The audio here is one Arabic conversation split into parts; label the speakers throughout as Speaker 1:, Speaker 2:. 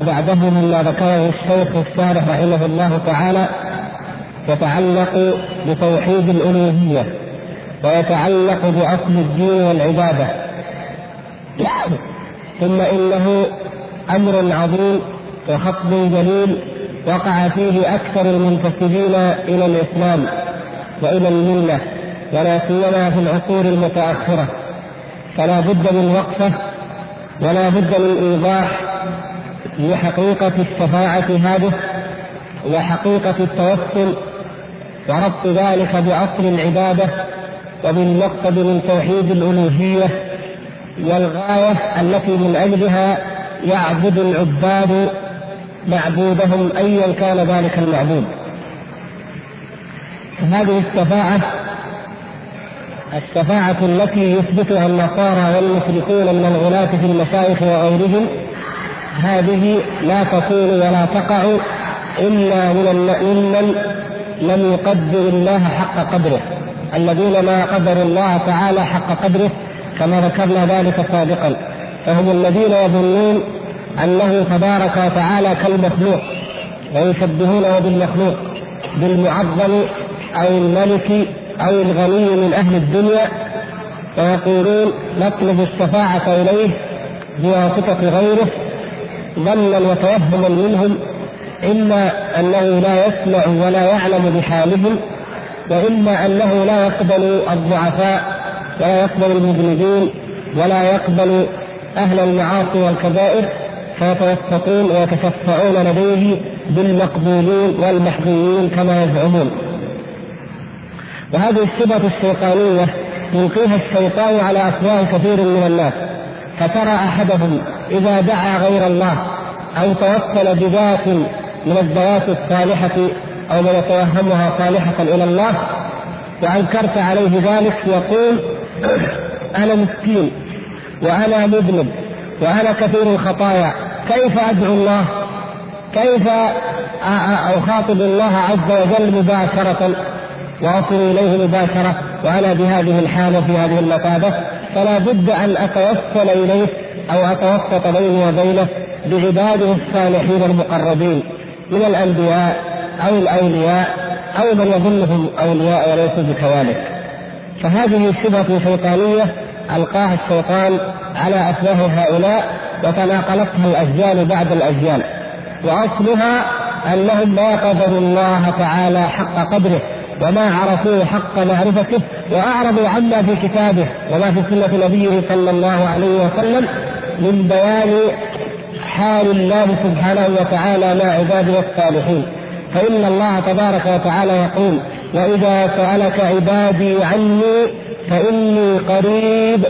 Speaker 1: بعده مما ذكره الشيخ الشارح رحمه الله تعالى يتعلق بتوحيد الألوهية ويتعلق بأصل الدين والعبادة. ثم إنه أمر عظيم وخطب جليل وقع فيه أكثر المنتسبين إلى الإسلام وإلى الملة ولا سيما في العصور المتأخرة. فلا بد من وقفة ولا بد من إيضاح لحقيقة الشفاعة هذه وحقيقة التوسل وربط ذلك بأصل العبادة وبالمقصد من توحيد الألوهية والغاية التي من أجلها يعبد العباد معبودهم أيا كان ذلك المعبود. هذه الشفاعة الشفاعة التي يثبتها النصارى والمشركون من الغلاة في المشايخ وغيرهم هذه لا تكون ولا تقع إلا ممن لم يقدر الله حق قدره. الذين ما قدروا الله تعالى حق قدره كما ذكرنا ذلك سابقا. فهم الذين يظنون أنه تبارك وتعالى كالمخلوق ويشبهونه بالمخلوق بالمعظم أو الملك أو الغني من أهل الدنيا ويقولون نطلب الشفاعة إليه بواسطة غيره ظنا وتوهما منهم إما أنه لا يسمع ولا يعلم بحالهم وإما أنه لا يقبل الضعفاء ولا يقبل المذنبين ولا يقبل أهل المعاصي والكبائر فيتوسطون ويتشفعون لديه بالمقبولين والمحظوظين كما يزعمون. وهذه الشبهة الشيطانية يلقيها الشيطان على أفواه كثير من الناس. فترى أحدهم إذا دعا غير الله أو توسل بذات من الذوات الصالحة أو من يتوهمها صالحة إلى الله وأنكرت عليه ذلك يقول أنا مسكين وأنا مذنب وأنا كثير الخطايا كيف أدعو الله؟ كيف أخاطب الله عز وجل مباشرة؟ وأصل إليه مباشرة وأنا بهذه الحالة في هذه المثابة فلا بد أن أتوصل إليه أو أتوسط بيني وبينه بعباده الصالحين المقربين من الأنبياء أو الأولياء أو من يظنهم أولياء وليسوا بكذلك. فهذه شبهة شيطانية ألقاها الشيطان على أفواه هؤلاء وتناقلتها الأجيال بعد الأجيال. وأصلها أنهم ما قدروا الله تعالى حق قدره وما عرفوه حق معرفته وأعرضوا عما في كتابه وما في سنة نبيه صلى الله عليه وسلم من بيان حال الله سبحانه وتعالى مع عباده الصالحين. فإن الله تبارك وتعالى يقول وإذا سألك عبادي عني فإني قريب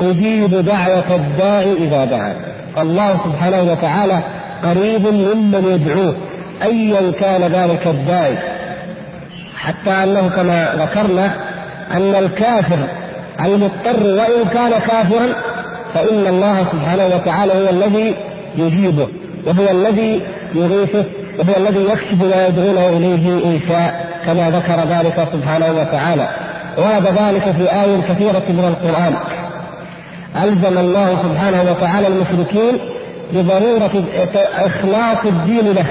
Speaker 1: أجيب دعوة الداعي إذا دعا. الله سبحانه وتعالى قريب ممن يدعوه أيا كان ذلك الداعي. حتى أنه كما ذكرنا أن الكافر المضطر وإن كان كافرا فإن الله سبحانه وتعالى هو الذي يجيبه وهو الذي يغيثه وهو الذي يكشف ما يدعونه إليه إن شاء كما ذكر ذلك سبحانه وتعالى. ورد ذلك في آية كثيرة من القرآن. ألزم الله سبحانه وتعالى المشركين بضرورة إخلاص الدين له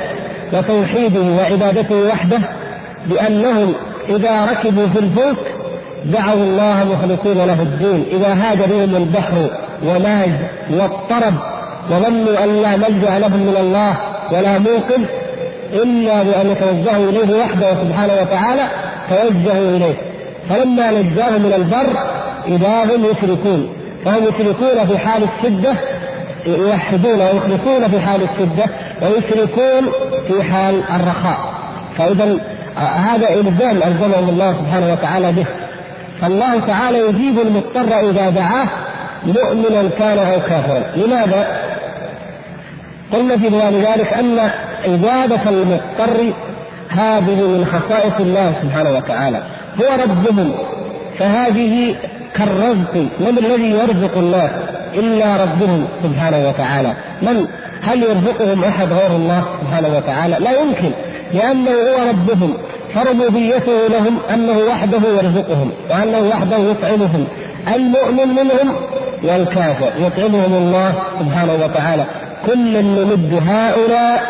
Speaker 1: وتوحيده وعبادته وحده بأنهم إذا ركبوا في الفلك دعوا الله مخلصين له الدين. إذا هاج بهم البحر وماج واضطرب وظنوا أن لا ملجا لهم من الله ولا موقف إلا بأن يتوجهوا إليه وحده سبحانه وتعالى توجهوا إليه. فلما نجاهم من البر إذا هم يشركون. فهم يشركون في حال الشدة يوحدون ويخلصون في حال الشدة ويشركون في حال الرخاء. فإذا هذا الزام الزمهم الله سبحانه وتعالى به. فالله تعالى يجيب المضطر إذا دعاه مؤمنا كان أو كافرا. لماذا؟ قلنا في بيان ذلك أن عبادة المضطر هذه من خصائص الله سبحانه وتعالى. هو ربهم. فهذه كالرزق. من الذي يرزق الناس إلا ربهم سبحانه وتعالى. من؟ هل يرزقهم أحد غير الله سبحانه وتعالى؟ لا يمكن. لأنه هو ربهم فربوبيته لهم أنه وحده يرزقهم وأنه وحده يطعمهم. المؤمن منهم والكافر يطعمهم الله سبحانه وتعالى. كل نمد هؤلاء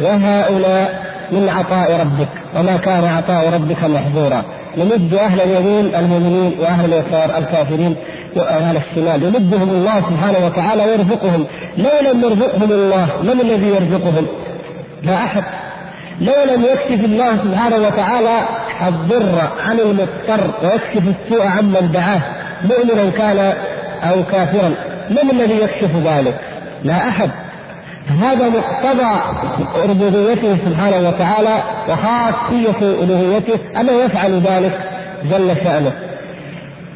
Speaker 1: وهؤلاء من عطاء ربك وما كان عطاء ربك محظورا. نمد أهل اليمين المؤمنين وأهل اليسار الكافرين وأهل الشمال. يمدهم الله سبحانه وتعالى ويرزقهم. لو لم يرزقهم الله من الذي يرزقهم؟ لا أحد. لو لم يكشف الله سبحانه وتعالى الضر عن المضطر ويكشف السوء عمن دعاه مؤمنا كان أو كافرا من الذي يكشف ذلك؟ لا أحد هذا مقتضى ربوبيته سبحانه وتعالى وخاصية ألوهيته أنه يفعل ذلك جل شأنه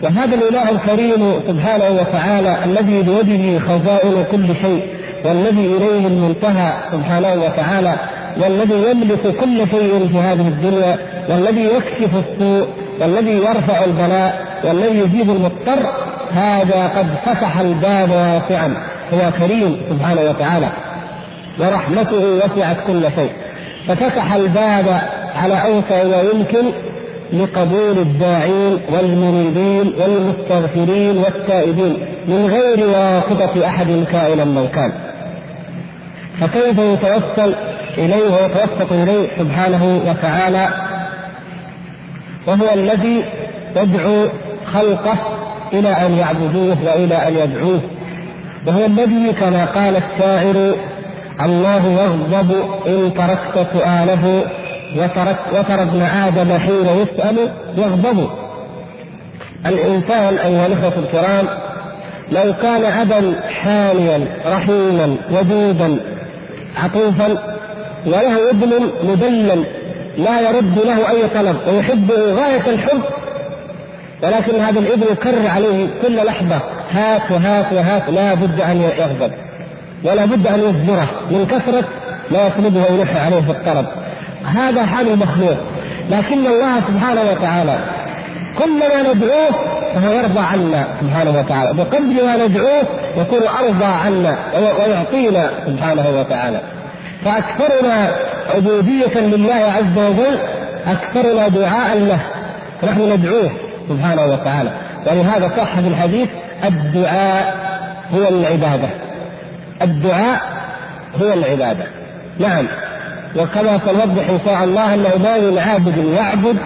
Speaker 1: وهذا الإله الكريم سبحانه وتعالى الذي بيده خزائن كل شيء والذي إليه المنتهى سبحانه وتعالى والذي يملك كل شيء في هذه الدنيا والذي يكشف السوء والذي يرفع البلاء والذي يجيب المضطر هذا قد فتح الباب واسعا هو كريم سبحانه وتعالى ورحمته وسعت كل شيء. ففتح الباب على أوسع ما يمكن لقبول الداعين والمريدين والمستغفرين والتائبين من غير واسطة أحد كائنا من كان. فكيف يتوسل؟ إليه ويتوسط إليه سبحانه وتعالى وهو الذي يدعو خلقه إلى أن يعبدوه وإلى أن يدعوه وهو الذي كما قال الشاعر الله يغضب إن تركت سؤاله وترك وترى ابن آدم حين يسأل يغضب. الإنسان أيها الإخوة الكرام لو كان أبا حانيا رحيما ودودا عطوفا وله ابن مدلل لا يرد له أي طلب ويحبه غاية الحب. ولكن هذا الابن يكرر عليه كل لحظة هات وهات وهات لا بد أن يغضب ولا بد أن يصبره من كثرة ما يطلبه ويلح عليه في الطلب. هذا حال المخلوق. لكن الله سبحانه وتعالى كل ما ندعوه فهو يرضى عنا سبحانه وتعالى. بقدر ما ندعوه يكون أرضى عنا ويعطينا سبحانه وتعالى. فأكثرنا عبودية لله عز وجل أكثرنا دعاء له. نحن ندعوه سبحانه وتعالى. ولهذا صح في الحديث الدعاء هو العبادة. الدعاء هو العبادة. نعم. وكما سنوضح إن شاء الله أنه ما من عابد يعبد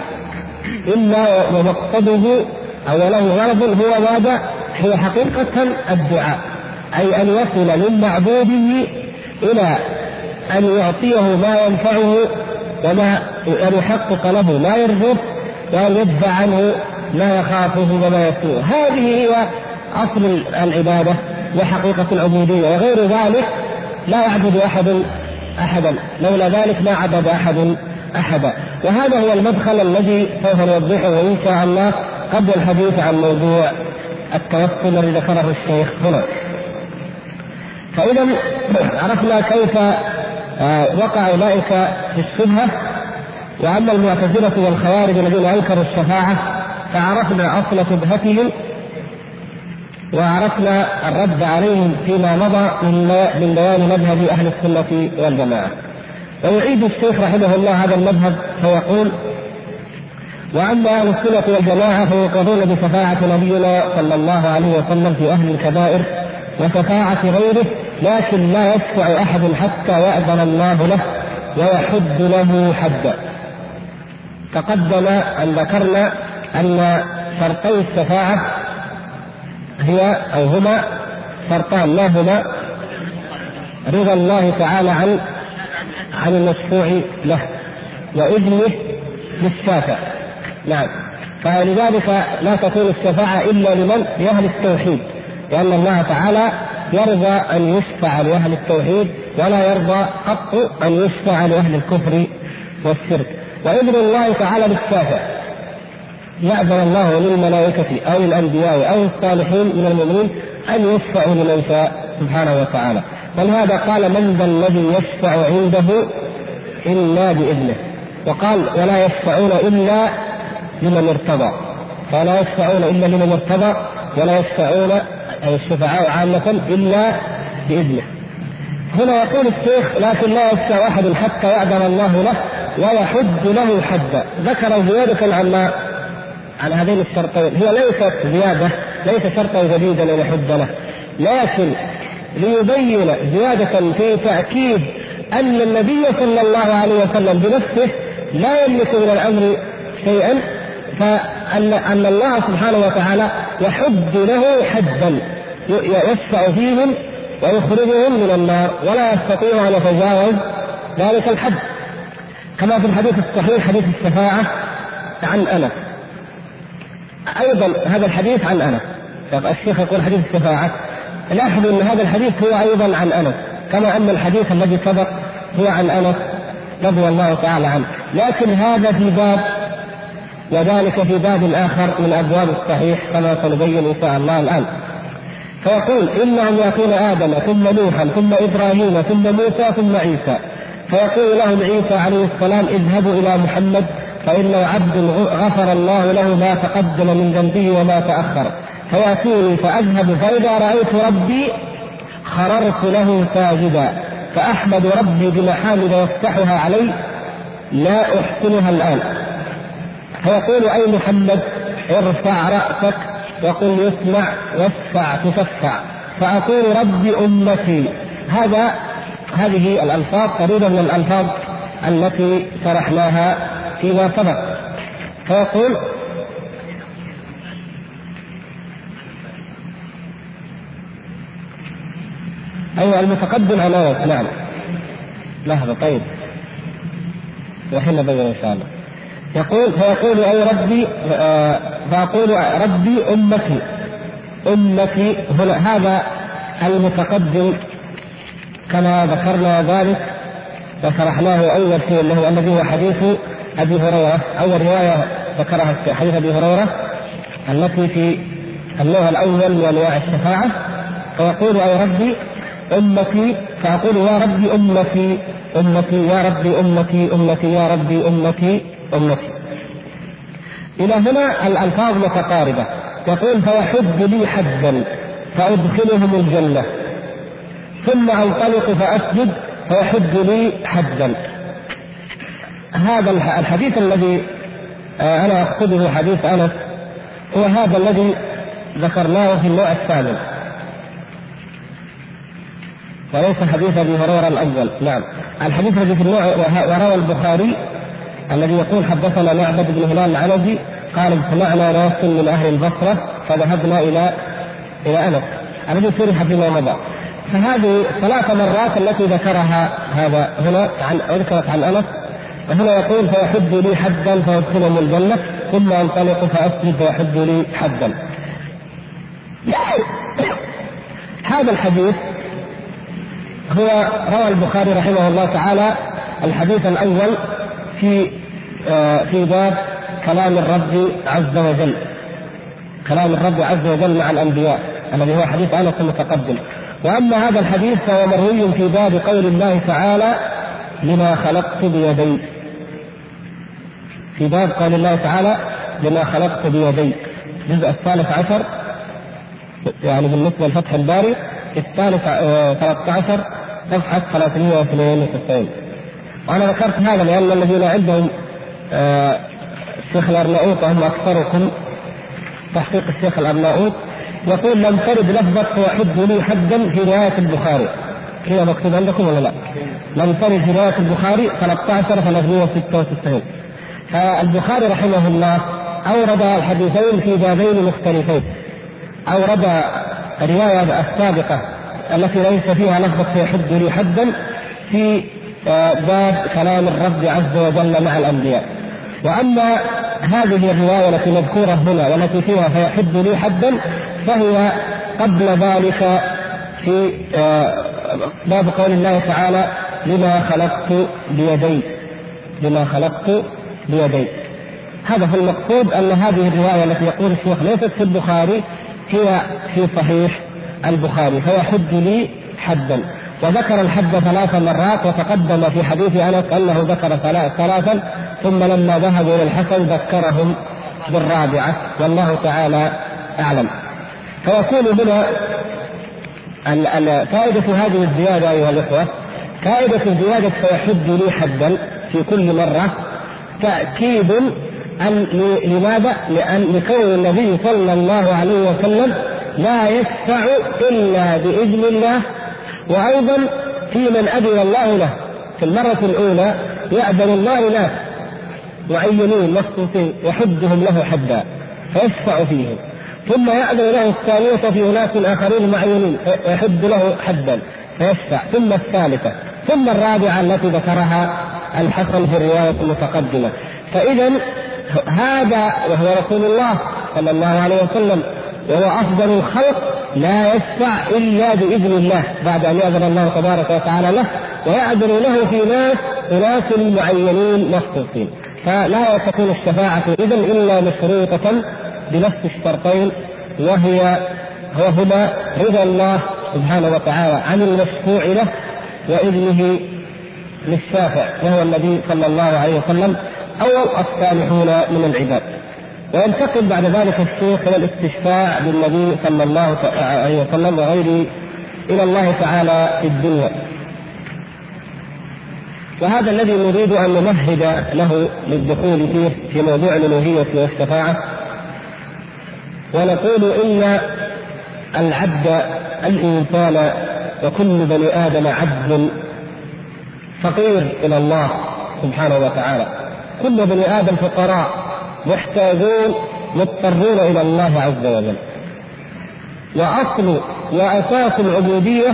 Speaker 1: إلا ومقصده أو له غرض هو ماذا؟ هو حقيقة الدعاء. أي أن يصل من معبوده إلى أن يعطيه ما ينفعه وما أن يحقق له ما يرجوه وأن يدفع عنه ما يخافه وما يسوءه. هذه هي أصل العبادة وحقيقة العبودية وغير ذلك لا يعبد أحد أحدا لولا ذلك ما عبد أحد أحدا. وهذا هو المدخل الذي سوف نوضحه إن شاء الله قبل الحديث عن موضوع التوسل الذي ذكره الشيخ هنا. فإذا عرفنا كيف وقع أولئك في الشبهة وأما المعتزلة والخوارج الذين أنكروا الشفاعة فعرفنا أصل شبهتهم وعرفنا الرد عليهم فيما مضى من بيان مذهب أهل السنة والجماعة. ويعيد الشيخ رحمه الله هذا المذهب فيقول وأما أهل السنة والجماعة فيقرون بشفاعة نبينا صلى الله عليه وسلم في أهل الكبائر وشفاعة غيره لكن لا يشفع أحد حتى يأذن الله له ويحد له حدا. تقدم أن ذكرنا أن شرطي الشفاعة هي أو هما شرطان ما هما؟ رضا الله تعالى عن عن المشفوع له وإذنه للشافع نعم فلذلك لا تكون الشفاعة إلا لمن؟ لأهل التوحيد لأن الله تعالى يرضى أن يشفع لأهل التوحيد ولا يرضى قط أن يشفع لأهل الكفر والشرك. وإذن الله تعالى للشافع يأذن الله للملائكة أو للأنبياء أو الصالحين من المؤمنين أن يشفعوا لمن شاء سبحانه وتعالى. ولهذا قال من ذا الذي يشفع عنده إلا بإذنه. وقال ولا يشفعون إلا لمن ارتضى. فلا يشفعون إلا لمن ارتضى ولا يشفعون أي الشفعاء عامة إلا بإذنه. هنا يقول الشيخ لكن لا يشفع أحد حتى يأذن الله له ويحد له حدا ذكر زيادة عما على هذين الشرطين. هي ليست زيادة ليس شرطا جديدا أن يحد له. لكن ليبين زيادة في تأكيد أن النبي صلى الله عليه وسلم بنفسه لا يملك من الأمر شيئا فأن أن الله سبحانه وتعالى يحد له حدا يشفع فيهم ويخرجهم من النار ولا يستطيع أن يتجاوز ذلك الحد. كما في الحديث الصحيح حديث الشفاعة عن أنس. أيضا هذا الحديث عن أنس. الشيخ يقول حديث الشفاعة. لاحظوا أن هذا الحديث هو أيضا عن أنس كما أن الحديث الذي سبق هو عن أنس رضي الله تعالى عنه. لكن هذا في باب وذلك في باب آخر من أبواب الصحيح كما سنبين إن شاء الله الآن. فيقول إنهم يأتون آدم ثم نوحا ثم إبراهيم ثم موسى ثم عيسى. فيقول لهم عيسى عليه السلام اذهبوا إلى محمد فإنه عبد غفر الله له ما تقدم من ذنبه وما تأخر. فيأتوني فأذهب فإذا رأيت ربي خررت له ساجدا. فأحمد ربي بمحامد يفتحها علي لا أحسنها الآن. فيقول أي محمد ارفع رأسك وقل يسمع واشفع تشفع فأقول ربي أمتي. هذا هذه الألفاظ قريبة من الألفاظ التي شرحناها فيما سبق. فيقول أيوة المتقدم عناية نعم. لحظة طيب. وحين بين إن شاء الله. يقول فيقول أي ربي آه فأقول ربي أمتي أمتي هنا هذا المتقدم كما ذكرنا ذلك وشرحناه أول شيء هو الذي هو حديث أبي هريرة أول رواية ذكرها حديث أبي هريرة التي في النوع الأول من أنواع الشفاعة فيقول أي ربي أمتي فأقول يا ربي أمتي أمتي يا ربي أمتي أمتي يا ربي أمتي أمتي إلى هنا الألفاظ متقاربة. يقول فيحد لي حدا فأدخلهم الجنة. ثم أنطلق فأسجد فيحد لي حدا هذا الحديث الذي آه، أنا أقصده حديث أنس هو هذا الذي ذكرناه في النوع الثامن. وليس حديث أبي هريرة الأول. نعم. الحديث الذي في النوع وروى البخاري الذي يقول حدثنا معبد بن هلال العنزي قال اجتمعنا ناس من أهل البصرة فذهبنا إلى إلى انس الذي شرح فيما مضى. فهذه ثلاث مرات التي ذكرها هذا هنا عن ذكرت عن أنس. وهنا يقول فيحد لي حدا فيدخلهم الجنة ثم أنطلق فأسجد فيحد لي حدا هذا الحديث هو روى البخاري رحمه الله تعالى الحديث الأول في آه، في باب كلام الرب عز وجل. كلام الرب عز وجل مع الأنبياء الذي هو حديث أنس المتقدم. وأما هذا الحديث فهو مروي في باب قول الله تعالى لما خلقت بيدي في باب قول الله تعالى لما خلقت بيدي الجزء الثالث عشر يعني بالنسبة لفتح الباري الثالث 13 آه، صفحة 392 وأنا ذكرت هذا لأن الذين عندهم آه، الشيخ الأرناؤوط وهم أكثركم تحقيق الشيخ الأرناؤوط يقول لم ترد لفظة وحد لي حدا في رواية البخاري. كذا مكتوب عندكم ولا لا؟ لم ترد في رواية البخاري 13 396 فالبخاري رحمه الله أورد الحديثين في بابين مختلفين. أورد الرواية السابقة التي ليس فيها لفظة يحد لي حدا في باب كلام الرب عز وجل مع الأنبياء. وأما هذه الرواية التي مذكورة هنا والتي فيها فيحد لي حدا فهي قبل ذلك في آه، باب قول الله تعالى لما خلقت بيدي. لما خلقت بيدي. هذا في المقصود أن هذه الرواية التي يقول الشيخ ليست في البخاري هي في صحيح البخاري فيحد لي حدا وذكر الحد ثلاث مرات وتقدم في حديث أنس أنه ذكر ثلاثا ثم لما ذهبوا إلى الحسن ذكرهم بالرابعة والله تعالى أعلم فيكون هنا فائدة هذه الزيادة أيها الإخوة فائدة زيادة فيحد لي حدا في كل مرة تأكيد أن لماذا؟ لأن لكون النبي صلى الله عليه وسلم لا يشفع إلا بإذن الله وأيضا في من أذن الله له في المرة الأولى يأذن الله ناس معينين مخصوصين يحدهم له حدا فيشفع فيهم. ثم يأذن له الثانية في أناس آخرين معينين يحد له حدا فيشفع. ثم الثالثة ثم الرابعة التي ذكرها الحسن في الرواية المتقدمة. فإذا هذا وهو رسول الله صلى الله عليه وسلم وهو أفضل الخلق لا يشفع إلا بإذن الله بعد أن يأذن الله تبارك وتعالى له ويأذن له في ناس أناس معينين مخصوصين فلا تكون الشفاعة إذا إلا مشروطة بنفس الشرطين وهي وهما رضا الله سبحانه وتعالى عن المشفوع له وإذنه للشافع وهو النبي صلى الله عليه وسلم أو الصالحون من العباد. وينتقل بعد ذلك الشيخ إلى الاستشفاع بالنبي صلى الله عليه وسلم وغيره إلى الله تعالى في الدنيا. وهذا الذي نريد أن نمهد له للدخول فيه في موضوع الالوهيه والشفاعة. ونقول إن العبد الإنسان وكل بني آدم عبد فقير إلى الله سبحانه وتعالى. كل بني آدم فقراء. محتاجون مضطرون إلى الله عز وجل. وأصل وأساس العبودية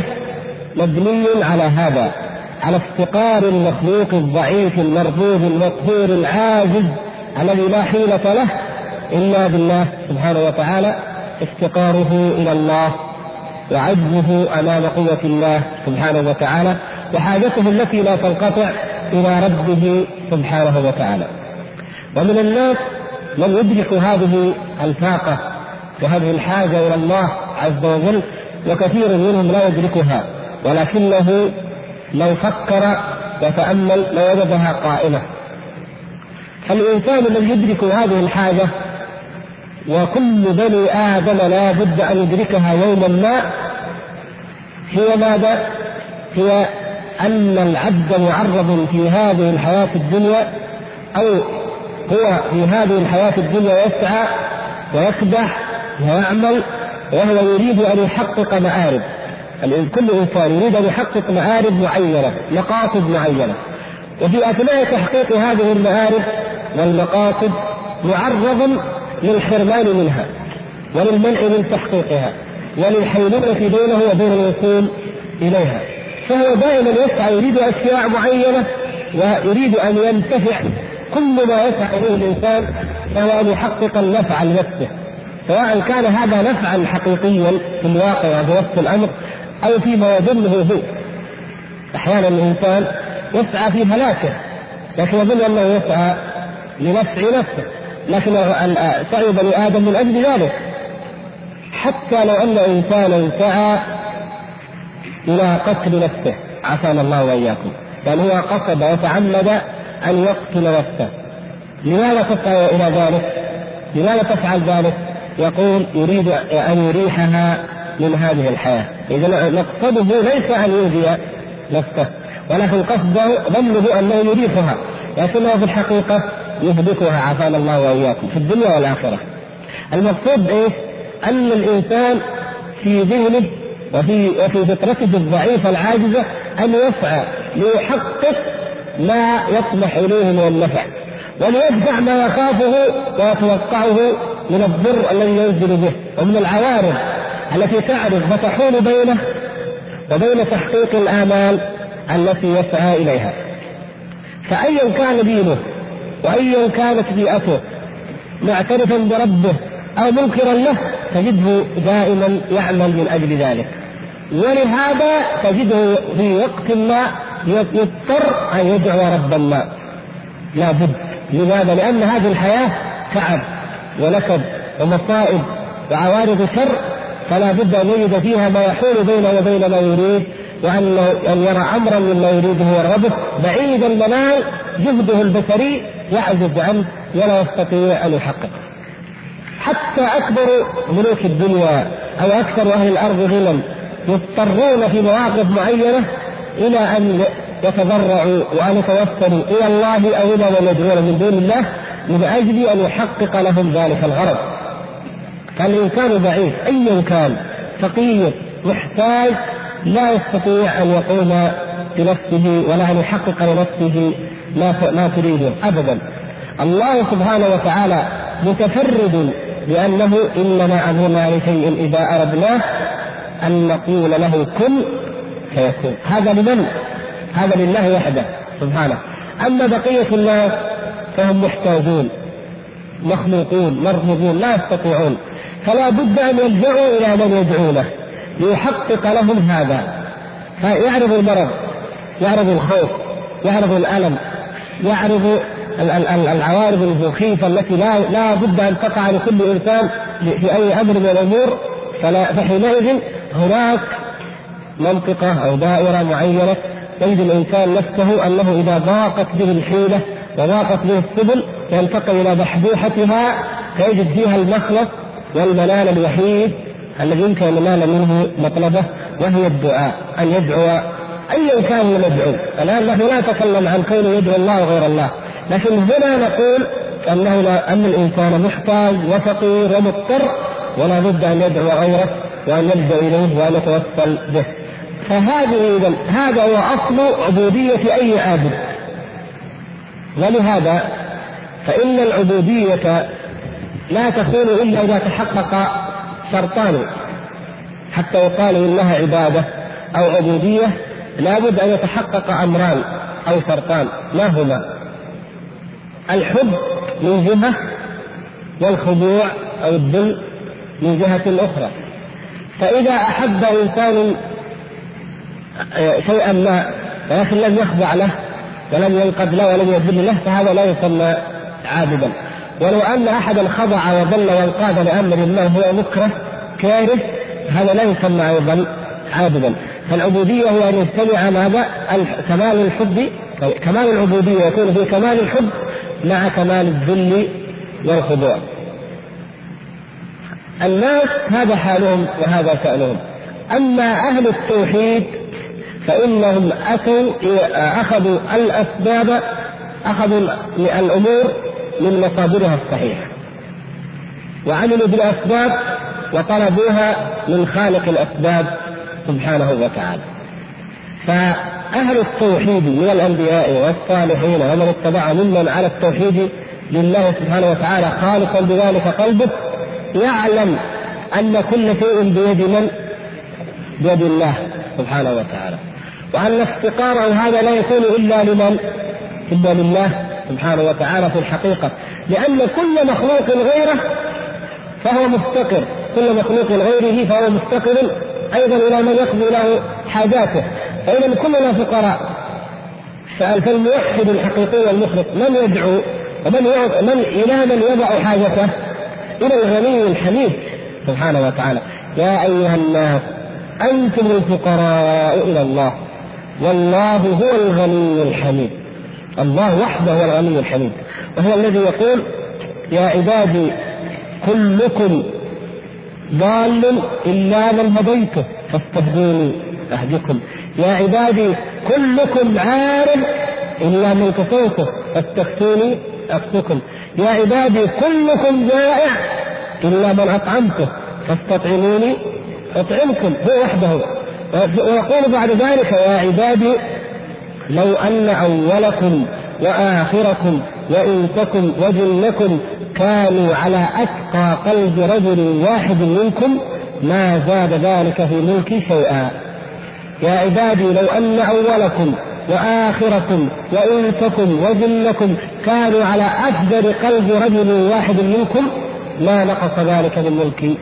Speaker 1: مبني على هذا على افتقار المخلوق الضعيف المرفوض المقهور العاجز الذي لا حيلة له إلا بالله سبحانه وتعالى افتقاره إلى الله وعجزه أمام قوة الله سبحانه وتعالى وحاجته التي لا تنقطع إلى ربه سبحانه وتعالى. ومن الناس من يدرك هذه الفاقة وهذه الحاجة إلى الله عز وجل وكثير منهم لا يدركها ولكنه لو فكر وتأمل لوجدها قائمة فالإنسان الذي يدرك هذه الحاجة وكل بني آدم لا بد أن يدركها يوما ما هي ماذا؟ هي أن العبد معرض في هذه الحياة الدنيا أو هو في هذه الحياة الدنيا يسعى ويكدح ويعمل وهو يريد أن يحقق مآرب كل إنسان يريد أن يحقق مآرب معينة مقاصد معينة. وفي أثناء تحقيق هذه المآرب والمقاصد معرض للحرمان منها وللمنع من تحقيقها وللحيلولة بينه وبين الوصول إليها. فهو دائما يسعى يريد أشياء معينة ويريد أن ينتفع كل ما يسعى إليه الإنسان فهو أن يحقق النفع لنفسه سواء كان هذا نفعا حقيقيا في الواقع وفي نفس الأمر أو فيما يظنه هو. أحيانا الإنسان يسعى في هلاكه لكن يظن أنه يسعى لنفع نفسه لكن سعي بني آدم من أجل ذلك. حتى لو أن انسانا سعى إلى قتل نفسه عافانا الله وإياكم. بل هو قصد وتعمد أن يقتل نفسه لماذا تسعى إلى ذلك؟ لماذا تفعل ذلك؟ يقول يريد أن يريحها من هذه الحياة إذا مقصده ليس أن يؤذي نفسه ولكن قصده ظنه أنه يريحها لكنه في الحقيقة يهلكها عافانا الله وإياكم في الدنيا والآخرة المقصود إيش؟ أن الإنسان في ذهنه وفي وفي فطرته الضعيفة العاجزة أن يسعى ليحقق ما يطمح إليه من النفع. وليدفع ما يخافه ويتوقعه من الضر الذي ينزل به ومن العوارض التي تعرض فتحول بينه وبين تحقيق الآمال التي يسعى إليها. فايا كان دينه وايا كانت بيئته معترفا بربه أو منكرا له تجده دائما يعمل من أجل ذلك. ولهذا تجده في وقت ما يضطر أن يدعو ربا ما لابد لماذا؟ لأن هذه الحياة تعب ونكد ومصائب وعوارض شر فلا بد أن يجد فيها ما يحول بينه وبين ما يريد وأن أن يرى أمرا مما يريده ويرغبه بعيد المنال جهده البشري يعجز عنه ولا يستطيع أن يحققه. حتى أكبر ملوك الدنيا أو أكثر أهل الأرض غنى يضطرون في مواقف معينة إلى أن يتضرعوا وأن يتوسلوا إلى الله أو إلى من يدعون من دون الله من أجل أن يحقق لهم ذلك الغرض. فالإنسان ضعيف ايا كان فقير محتاج لا يستطيع أن يقوم بنفسه ولا أن يحقق لنفسه ما ما تريده ابدا. الله سبحانه وتعالى متفرد بأنه انما امرنا لشيء إذا أردناه أن نقول له كن فيكون. هذا لمن؟ هذا لله وحده سبحانه. أما بقية الناس فهم محتاجون مخلوقون مرفوضون لا يستطيعون فلا بد أن يلجأوا إلى من يدعونه ليحقق لهم هذا فيعرض المرض يعرض الخوف يعرض الألم يعرض العوارض المخيفه التي لا لا بد أن تقع لكل إنسان في أي أمر من الأمور فلا فحينئذ هناك منطقة أو دائرة معينة يجد الإنسان نفسه أنه إذا ضاقت به الحيلة وضاقت به السبل ينتقل إلى بحبوحتها فيجد فيها المخلص والمنال الوحيد الذي يمكن أن ينال منه مطلبه وهي الدعاء أن يدعو ايا كان المدعو الآن نحن لا نتكلم عن كونه يدعو الله وغير الله لكن هنا نقول أنه لا أن الإنسان محتاج وفقير ومضطر ولا بد أن يدعو غيره وأن يلجأ إليه وأن يتوسل به. فهذه إذا هذا هو أصل عبودية أي عابد. ولهذا فإن العبودية لا تكون إلا إذا تحقق شرطان. حتى يقال إنها عبادة أو عبودية لابد أن يتحقق أمران أو شرطان. ما هما؟ الحب من جهة والخضوع أو الذل من جهة أخرى. فإذا أحب إنسان شيئا ما ولكن لم يخضع له ولم ينقد له ولم يذل له فهذا لا يسمى عابدا ولو أن احدا خضع وذل وانقاد لأمر الله هو مكره كاره هذا لا يسمى أيضا عابدا فالعبودية هي أن يجتمع ماذا؟ كمال الحب كمال العبودية يكون في كمال الحب مع كمال الذل والخضوع. الناس هذا حالهم وهذا شأنهم. أما أهل التوحيد فإنهم أتوا أخذوا الأسباب أخذوا الأمور من مصادرها الصحيحة. وعملوا بالأسباب وطلبوها من خالق الأسباب سبحانه وتعالى. فأهل التوحيد من الأنبياء والصالحين ومن اتبع ممن على التوحيد لله سبحانه وتعالى خالقا بذلك قلبه يعلم أن كل شيء بيد من؟ بيد الله سبحانه وتعالى. وأن افتقاره هذا لا يكون إلا لمن؟ إلا لله سبحانه وتعالى في الحقيقة. لأن كل مخلوق غيره فهو مفتقر. كل مخلوق غيره فهو مفتقر أيضا إلى من يقضي له حاجاته. فإذا كلنا فقراء. فالموحد الحقيقي والمخلص من يدعو ومن من إلى من يضع حاجته؟ إلى الغني الحميد سبحانه وتعالى. يا أيها الناس أنتم الفقراء إلى الله. والله هو الغني الحميد. الله وحده هو الغني الحميد. وهو الذي يقول يا عبادي كلكم ضال إلا من هديته فاستهدوني أهدكم يا عبادي كلكم عار إلا من كفيته فاستفتوني أكفكم يا عبادي كلكم جائع إلا من أطعمته فاستطعموني أطعمكم. هو وحده. ويقول بعد ذلك يا عبادي لو أن أولكم وآخركم وإنسكم وجنكم كانوا على أتقى قلب رجل واحد منكم ما زاد ذلك في ملكي شيئا. يا عبادي لو أن أولكم وآخركم وإنسكم وجنكم كانوا على أفجر قلب رجل واحد منكم ما نقص ذلك من ملكي.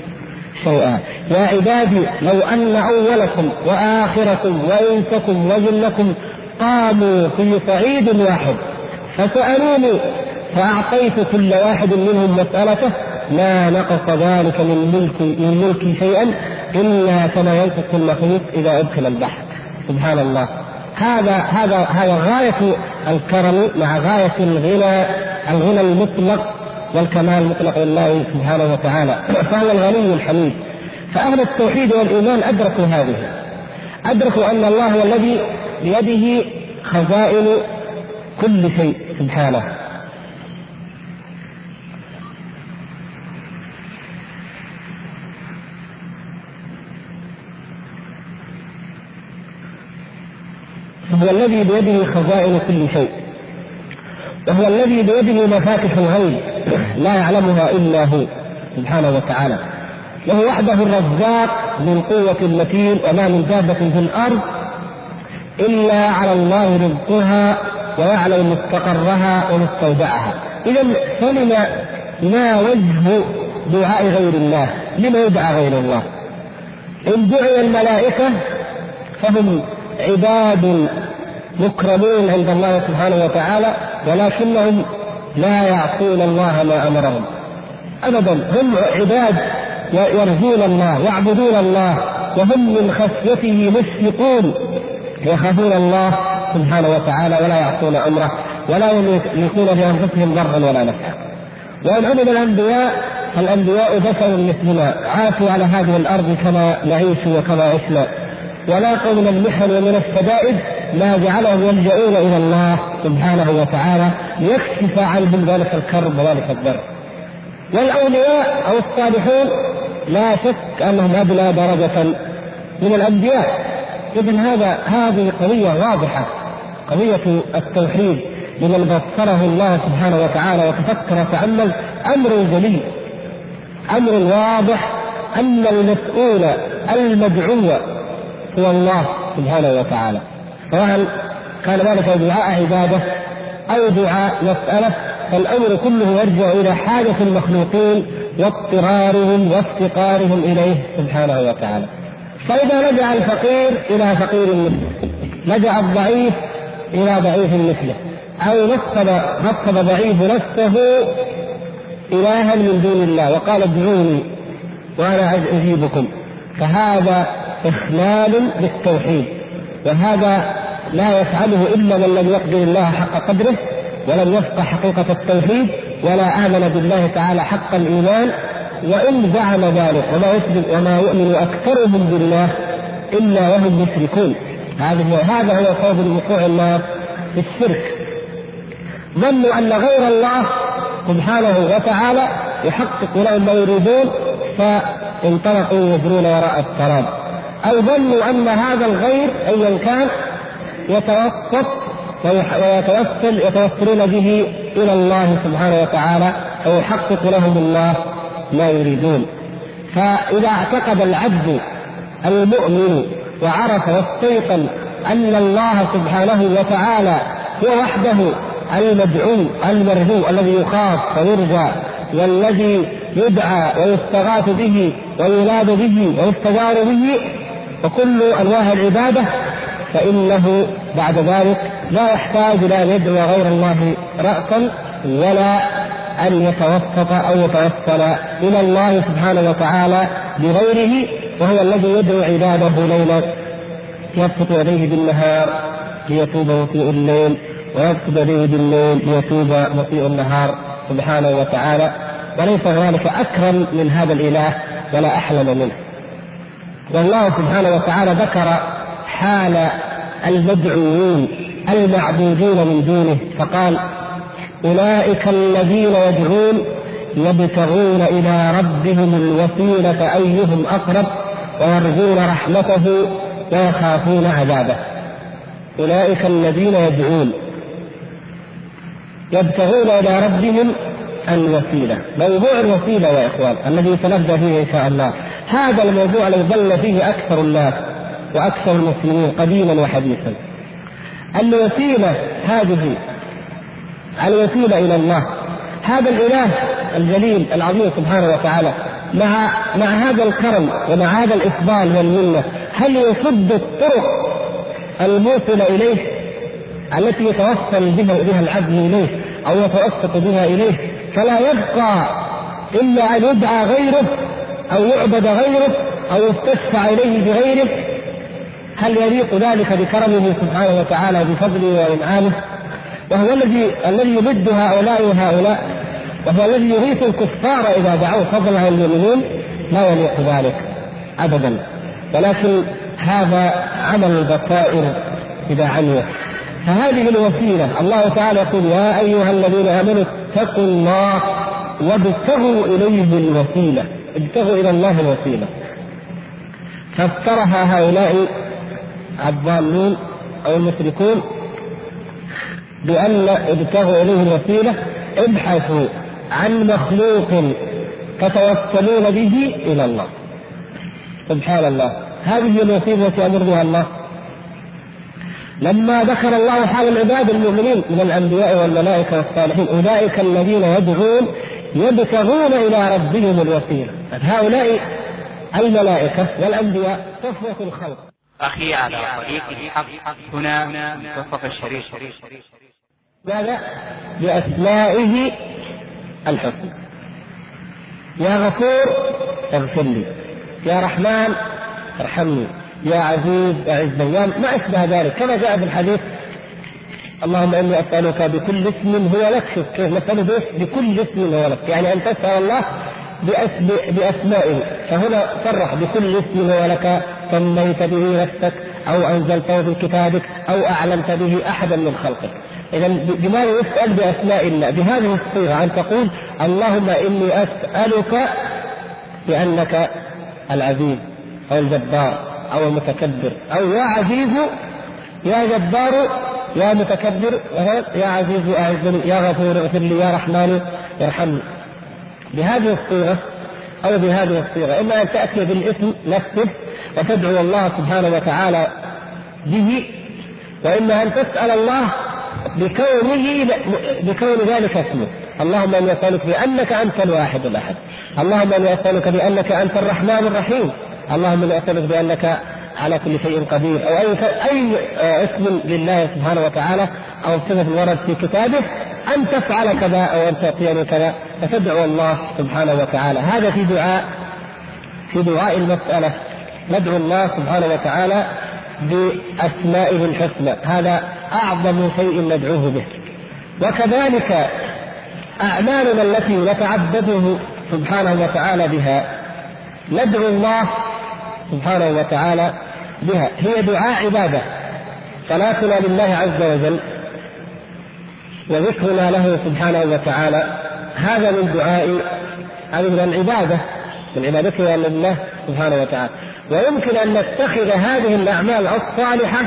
Speaker 1: شيئا يا عبادي لو أن أولكم وآخركم وإنسكم وجنكم قاموا في صعيد واحد فسألوني فأعطيت كل واحد منهم مسألته ما نقص ذلك من ملك من ملكي شيئا إلا كما ينقص المخيط إذا أدخل البحر. سبحان الله. هذا هذا هذا غاية الكرم مع غاية الغنى الغنى المطلق. والكمال المطلق لله سبحانه وتعالى. فهو الغني الحميد. فأهل التوحيد والإيمان أدركوا هذه. أدركوا أن الله هو الذي بيده خزائن كل شيء سبحانه. وهو الذي بيده خزائن كل شيء. وهو الذي بيده مفاتح الغيب لا يعلمها إلا هو سبحانه وتعالى. وهو وحده الرزاق ذو القوة المتين وما من دابة في الأرض إلا على الله رزقها ويعلم مستقرها ومستودعها. إذا فلما ما وجه دعاء غير الله. لما يدعى غير الله؟ إن دعي الملائكة فهم عباد مكرمون عند الله سبحانه وتعالى ولكنهم لا يعصون الله ما أمرهم. ابدا هم عباد يرجون الله يعبدون الله وهم من خشيته مشفقون. يخافون الله سبحانه وتعالى ولا يعصون أمره ولا يملكون لانفسهم ضرا ولا نفعا. وإن عبد الأنبياء فالأنبياء بشر مثلنا. عاشوا على هذه الأرض كما نعيش وكما عشنا. ولاقوا من المحن ومن الشدائد ما جعلهم يلجؤون إلى الله سبحانه وتعالى ليكشف عنهم ذلك الكرب وذلك الضر. والأولياء أو الصالحون لا شك أنهم أدنى درجة من الأنبياء. اذا هذا هذه قضية واضحة قضية التوحيد لمن بصره الله سبحانه وتعالى وتفكر وتامل أمر جليل أمر واضح أن المسؤول المدعو هو الله سبحانه وتعالى. سواء كان ذلك دعاء عبادة أو دعاء مسألة؟ فالأمر كله يرجع إلى حاجة المخلوقين واضطرارهم وافتقارهم إليه سبحانه وتعالى. فإذا لجا الفقير إلى فقير مثله، لجا الضعيف إلى ضعيف مثله، أو نصب نصب ضعيف نفسه إلها من دون الله وقال ادعوني وأنا أجيبكم. فهذا إخلال بالتوحيد وهذا لا يفعله إلا من لم يقدر الله حق قدره ولم يفقه حقيقة التوحيد ولا آمن بالله تعالى حق الإيمان وإن زعم ذلك وما يثبت وما يؤمن أكثرهم بالله إلا وهم مشركون. هذه هذا هو سبب وقوع الناس في الشرك. ظنوا أن غير الله سبحانه وتعالى يحقق لهم ما يريدون فانطلقوا يجرون وراء السراب أو ظنوا أن هذا الغير ايا كان يتوسط ويتوسل يتوسلون به إلى الله سبحانه وتعالى ويحقق لهم الله ما يريدون. فإذا اعتقد العبد المؤمن وعرف واستيقن أن الله سبحانه وتعالى هو وحده المدعو المرجو الذي يخاف ويرجى والذي يدعى ويستغاث به ويناد به ويستجار به وكل انواع العبادة فإنه بعد ذلك لا يحتاج إلى أن يدعو غير الله راسا ولا أن يتوسط أو يتوسل إلى الله سبحانه وتعالى بغيره وهو الذي يدعو عباده ليلا يبسط يديه بالنهار ليتوب مسيء الليل ويبسط يديه بالليل ليتوب مسيء النهار سبحانه وتعالى. وليس هنالك أكرم من هذا الإله ولا أحلم منه. والله سبحانه وتعالى ذكر حال المدعوين المعبودين من دونه فقال أولئك الذين يدعون يبتغون إلى ربهم الوسيلة أيهم أقرب ويرجون رحمته ويخافون عذابه. أولئك الذين يدعون يبتغون إلى ربهم الوسيلة موضوع الوسيلة يا إخوان الذي سنبدأ فيه إن شاء الله. هذا الموضوع الذي ظل فيه أكثر الناس وأكثر المسلمين قديما وحديثا. الوسيلة هذه الوسيلة إلى الله. هذا الإله الجليل العظيم سبحانه وتعالى مع مع هذا الكرم ومع هذا الافضال والمنة هل يصد الطرق الموصلة إليه التي يتوصل بها بها العبد إليه أو يتوسط بها إليه؟ فلا يبقى إلا أن يدعى غيره أو يعبد غيره أو يستشفع اليه بغيره هل يليق ذلك بكرمه سبحانه وتعالى بفضله وإنعامه؟ وهو الذي الذي يمد هؤلاء وهؤلاء وهو الذي يغيث الكفار إذا دعوه فضلا عن المؤمنين لا يليق ذلك ابدا. ولكن هذا عمل البصائر إذا عميت فهذه الوسيلة الله تعالى يقول يا أيها الذين آمنوا اتقوا الله وابتغوا إليه الوسيلة. ابتغوا إلى الله الوسيلة. فافترها هؤلاء الضالون أو المشركون بأن ابتغوا إليه الوسيلة ابحثوا عن مخلوق تتوسلون به إلى الله. سبحان الله. هذه الوسيلة التي أمر بها الله. لما ذكر الله حال العباد المؤمنين من الأنبياء والملائكة والصالحين أولئك الذين يدعون يبتغون إلى ربهم الوسيلة. هؤلاء الملائكة والأنبياء صفوة الخلق.
Speaker 2: أخي على طريق الحق هنا منتصف الشريف.
Speaker 1: ماذا؟ بأسمائه الحسنى. يا غفور اغفر لي. يا رحمن ارحمني. يا عزيز اعز أيام ما أشبه ذلك. كما جاء في الحديث اللهم إني أسألك بكل اسم هو لك. شوف كيف نساله؟ بكل اسم هو لك. يعني أن تسأل الله باسمائه فهنا صرح بكل اسم هو لك. سميت به نفسك أو أنزلته في كتابك أو أعلمت به أحدا من خلقك. اذا بماذا يسأل بأسماء الله؟ بهذه الصيغة أن تقول اللهم إني أسألك بأنك العزيز أو الجبار أو المتكبر أو يا عزيز يا جبار يا متكبر يا عزيز اعزني يا غفور اغفر لي يا رحمن ارحمني. بهذه الصيغة أو بهذه الصيغة إما أن تأتي بالاسم نفسه وتدعو الله سبحانه وتعالى به وإما أن تسأل الله بكونه بكون ذلك اسمه. اللهم إني أسألك بأنك أنت الواحد الأحد. اللهم إني أسألك بأنك أنت الرحمن الرحيم. اللهم إني أسألك بأنك على كل شيء قدير أو أي أي آه، اسم لله سبحانه وتعالى أو صفة ورد في كتابه أن تفعل كذا أو أن تعطيني كذا فتدعو الله سبحانه وتعالى. هذا في دعاء في دعاء المسألة. ندعو الله سبحانه وتعالى بأسمائه الحسنى. هذا أعظم شيء ندعوه به. وكذلك أعمالنا التي نتعبده سبحانه وتعالى بها. ندعو الله سبحانه وتعالى بها. هي دعاء عبادة. صلاتنا لله عز وجل وذكرنا له سبحانه وتعالى. هذا من دعاء هذه من العبادة من عبادتنا لله سبحانه وتعالى. ويمكن أن نتخذ هذه الأعمال الصالحة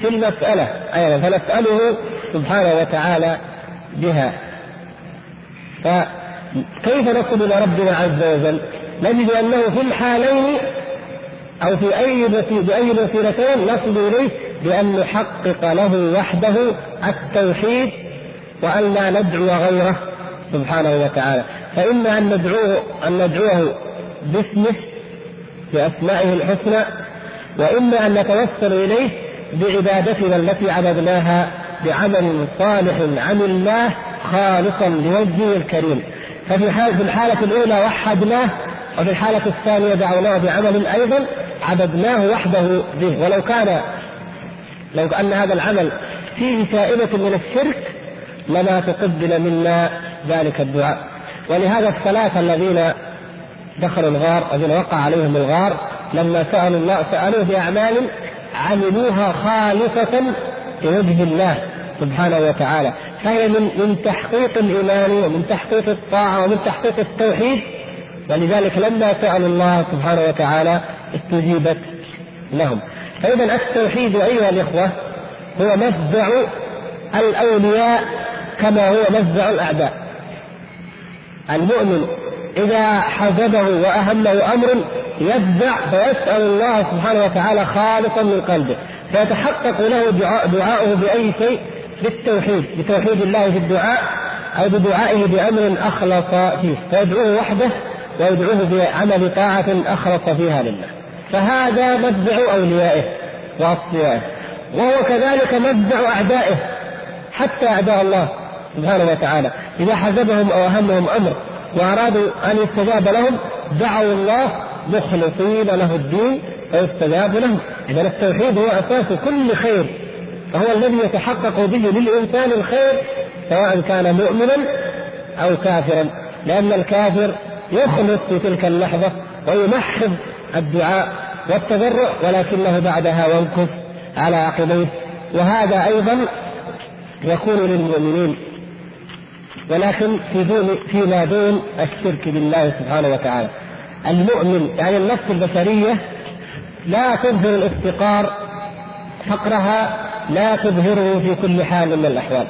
Speaker 1: في المسألة أيضا فنسأله سبحانه وتعالى بها. فكيف نصل إلى ربنا عز وجل؟ نجد أنه في الحالين أو في أي بأي وسيلتين نصل اليه بأن نحقق له وحده التوحيد وأن لا ندعو غيره سبحانه وتعالى. فاما أن ندعوه أن ندعوه باسمه بأسمائه الحسنى واما أن نتوسل إليه بعبادتنا التي عبدناها بعمل صالح عملناه خالصا لوجهه الكريم. ففي الحالة الأولى وحدناه وفي الحالة الثانية دعوناه بعمل أيضا عبدناه وحده به. ولو كان لو أن هذا العمل فيه شائبة من الشرك لما تقبل منا ذلك الدعاء. ولهذا الثلاثة الذين دخلوا الغار الذين وقع عليهم الغار لما سألوا الله سألوه بأعمال عملوها خالصة لوجه الله سبحانه وتعالى. فهي من من تحقيق الإيمان ومن تحقيق الطاعة ومن تحقيق التوحيد ولذلك لما سألوا الله سبحانه وتعالى استجيبت لهم. فإذا التوحيد أيها الإخوة هو مفزع الأولياء كما هو مفزع الأعداء. المؤمن إذا حزبه وأهمه أمر يفزع فيسأل الله سبحانه وتعالى خالصا من قلبه. فيتحقق له دعاؤه بأي شيء؟ بالتوحيد. بتوحيد الله في الدعاء أو بدعائه بأمر أخلص فيه. فيدعوه وحده ويدعوه بعمل طاعة أخلص فيها لله. فهذا متبع أوليائه وأصفيائه وهو كذلك متبع أعدائه حتى أعداء الله سبحانه وتعالى. إذا حزبهم أو أهمهم أمر وأرادوا أن يستجاب لهم دعوا الله مخلصين له الدين فيستجاب لهم. إذا التوحيد هو أساس كل خير فهو الذي يتحقق به للإنسان الخير سواء كان مؤمنا أو كافرا لأن الكافر يخلص في تلك اللحظة ويمحض الدعاء والتضرع ولكنه بعدها ينكف على عقبيه. وهذا أيضا يكون للمؤمنين ولكن في دون فيما دون الشرك بالله سبحانه وتعالى. المؤمن يعني النفس البشرية لا تظهر الافتقار فقرها لا تظهره في كل حال من الأحوال.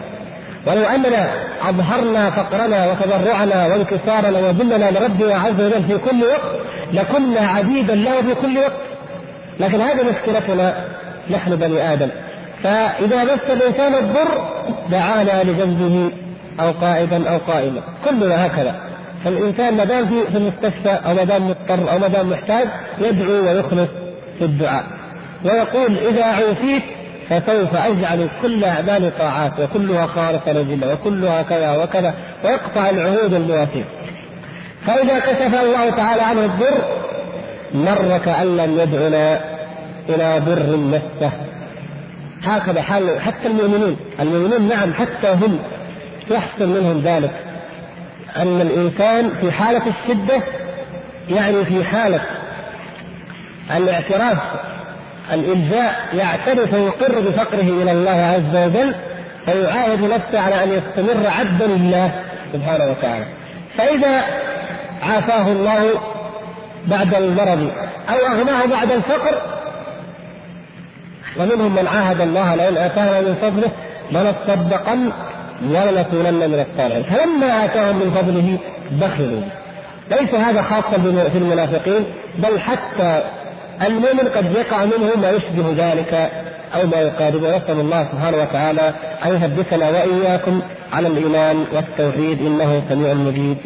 Speaker 1: ولو أننا أظهرنا فقرنا وتضرعنا وانكسارنا وذلنا لربنا عز وجل في كل وقت لكنا عبيدا له في كل وقت. لكن هذه مشكلتنا نحن بني آدم. فإذا مس الإنسان الضر دعانا لجنبه أو قائدا أو قائما. كلنا هكذا. فالإنسان ما دام في المستشفى أو ما دام مضطر أو ما دام محتاج يدعو ويخلص في الدعاء. ويقول إذا عوفيت فسوف أجعل كل أعمال طاعات وكلها خالصة لله وكلها كذا وكذا ويقطع العهود المواثيق فإذا كشف الله تعالى عنه الضر مر كأن لم يدعنا إلى ضر مسه. هكذا حال حتى المؤمنين المؤمنين نعم حتى هم يحصل منهم ذلك. أن الإنسان في حالة الشدة يعني في حالة الاعتراف الإلجاء يعترف ويقر بفقره إلى الله عز وجل فيعاهد نفسه على أن يستمر عبدا لله سبحانه وتعالى. فإذا عافاه الله بعد المرض أو أغناه بعد الفقر ومنهم من عاهد الله لئن آتانا من فضله لنصدقن ولنكونن من الصالحين. فلما آتاهم من فضله بخلوا. ليس هذا خاصا في المنافقين بل حتى المؤمن قد يقع منه ما يشبه ذلك أو ما يقاربه. نسأل الله سبحانه وتعالى أن يثبتنا وإياكم على الإيمان والتوحيد إنه سميع مجيب.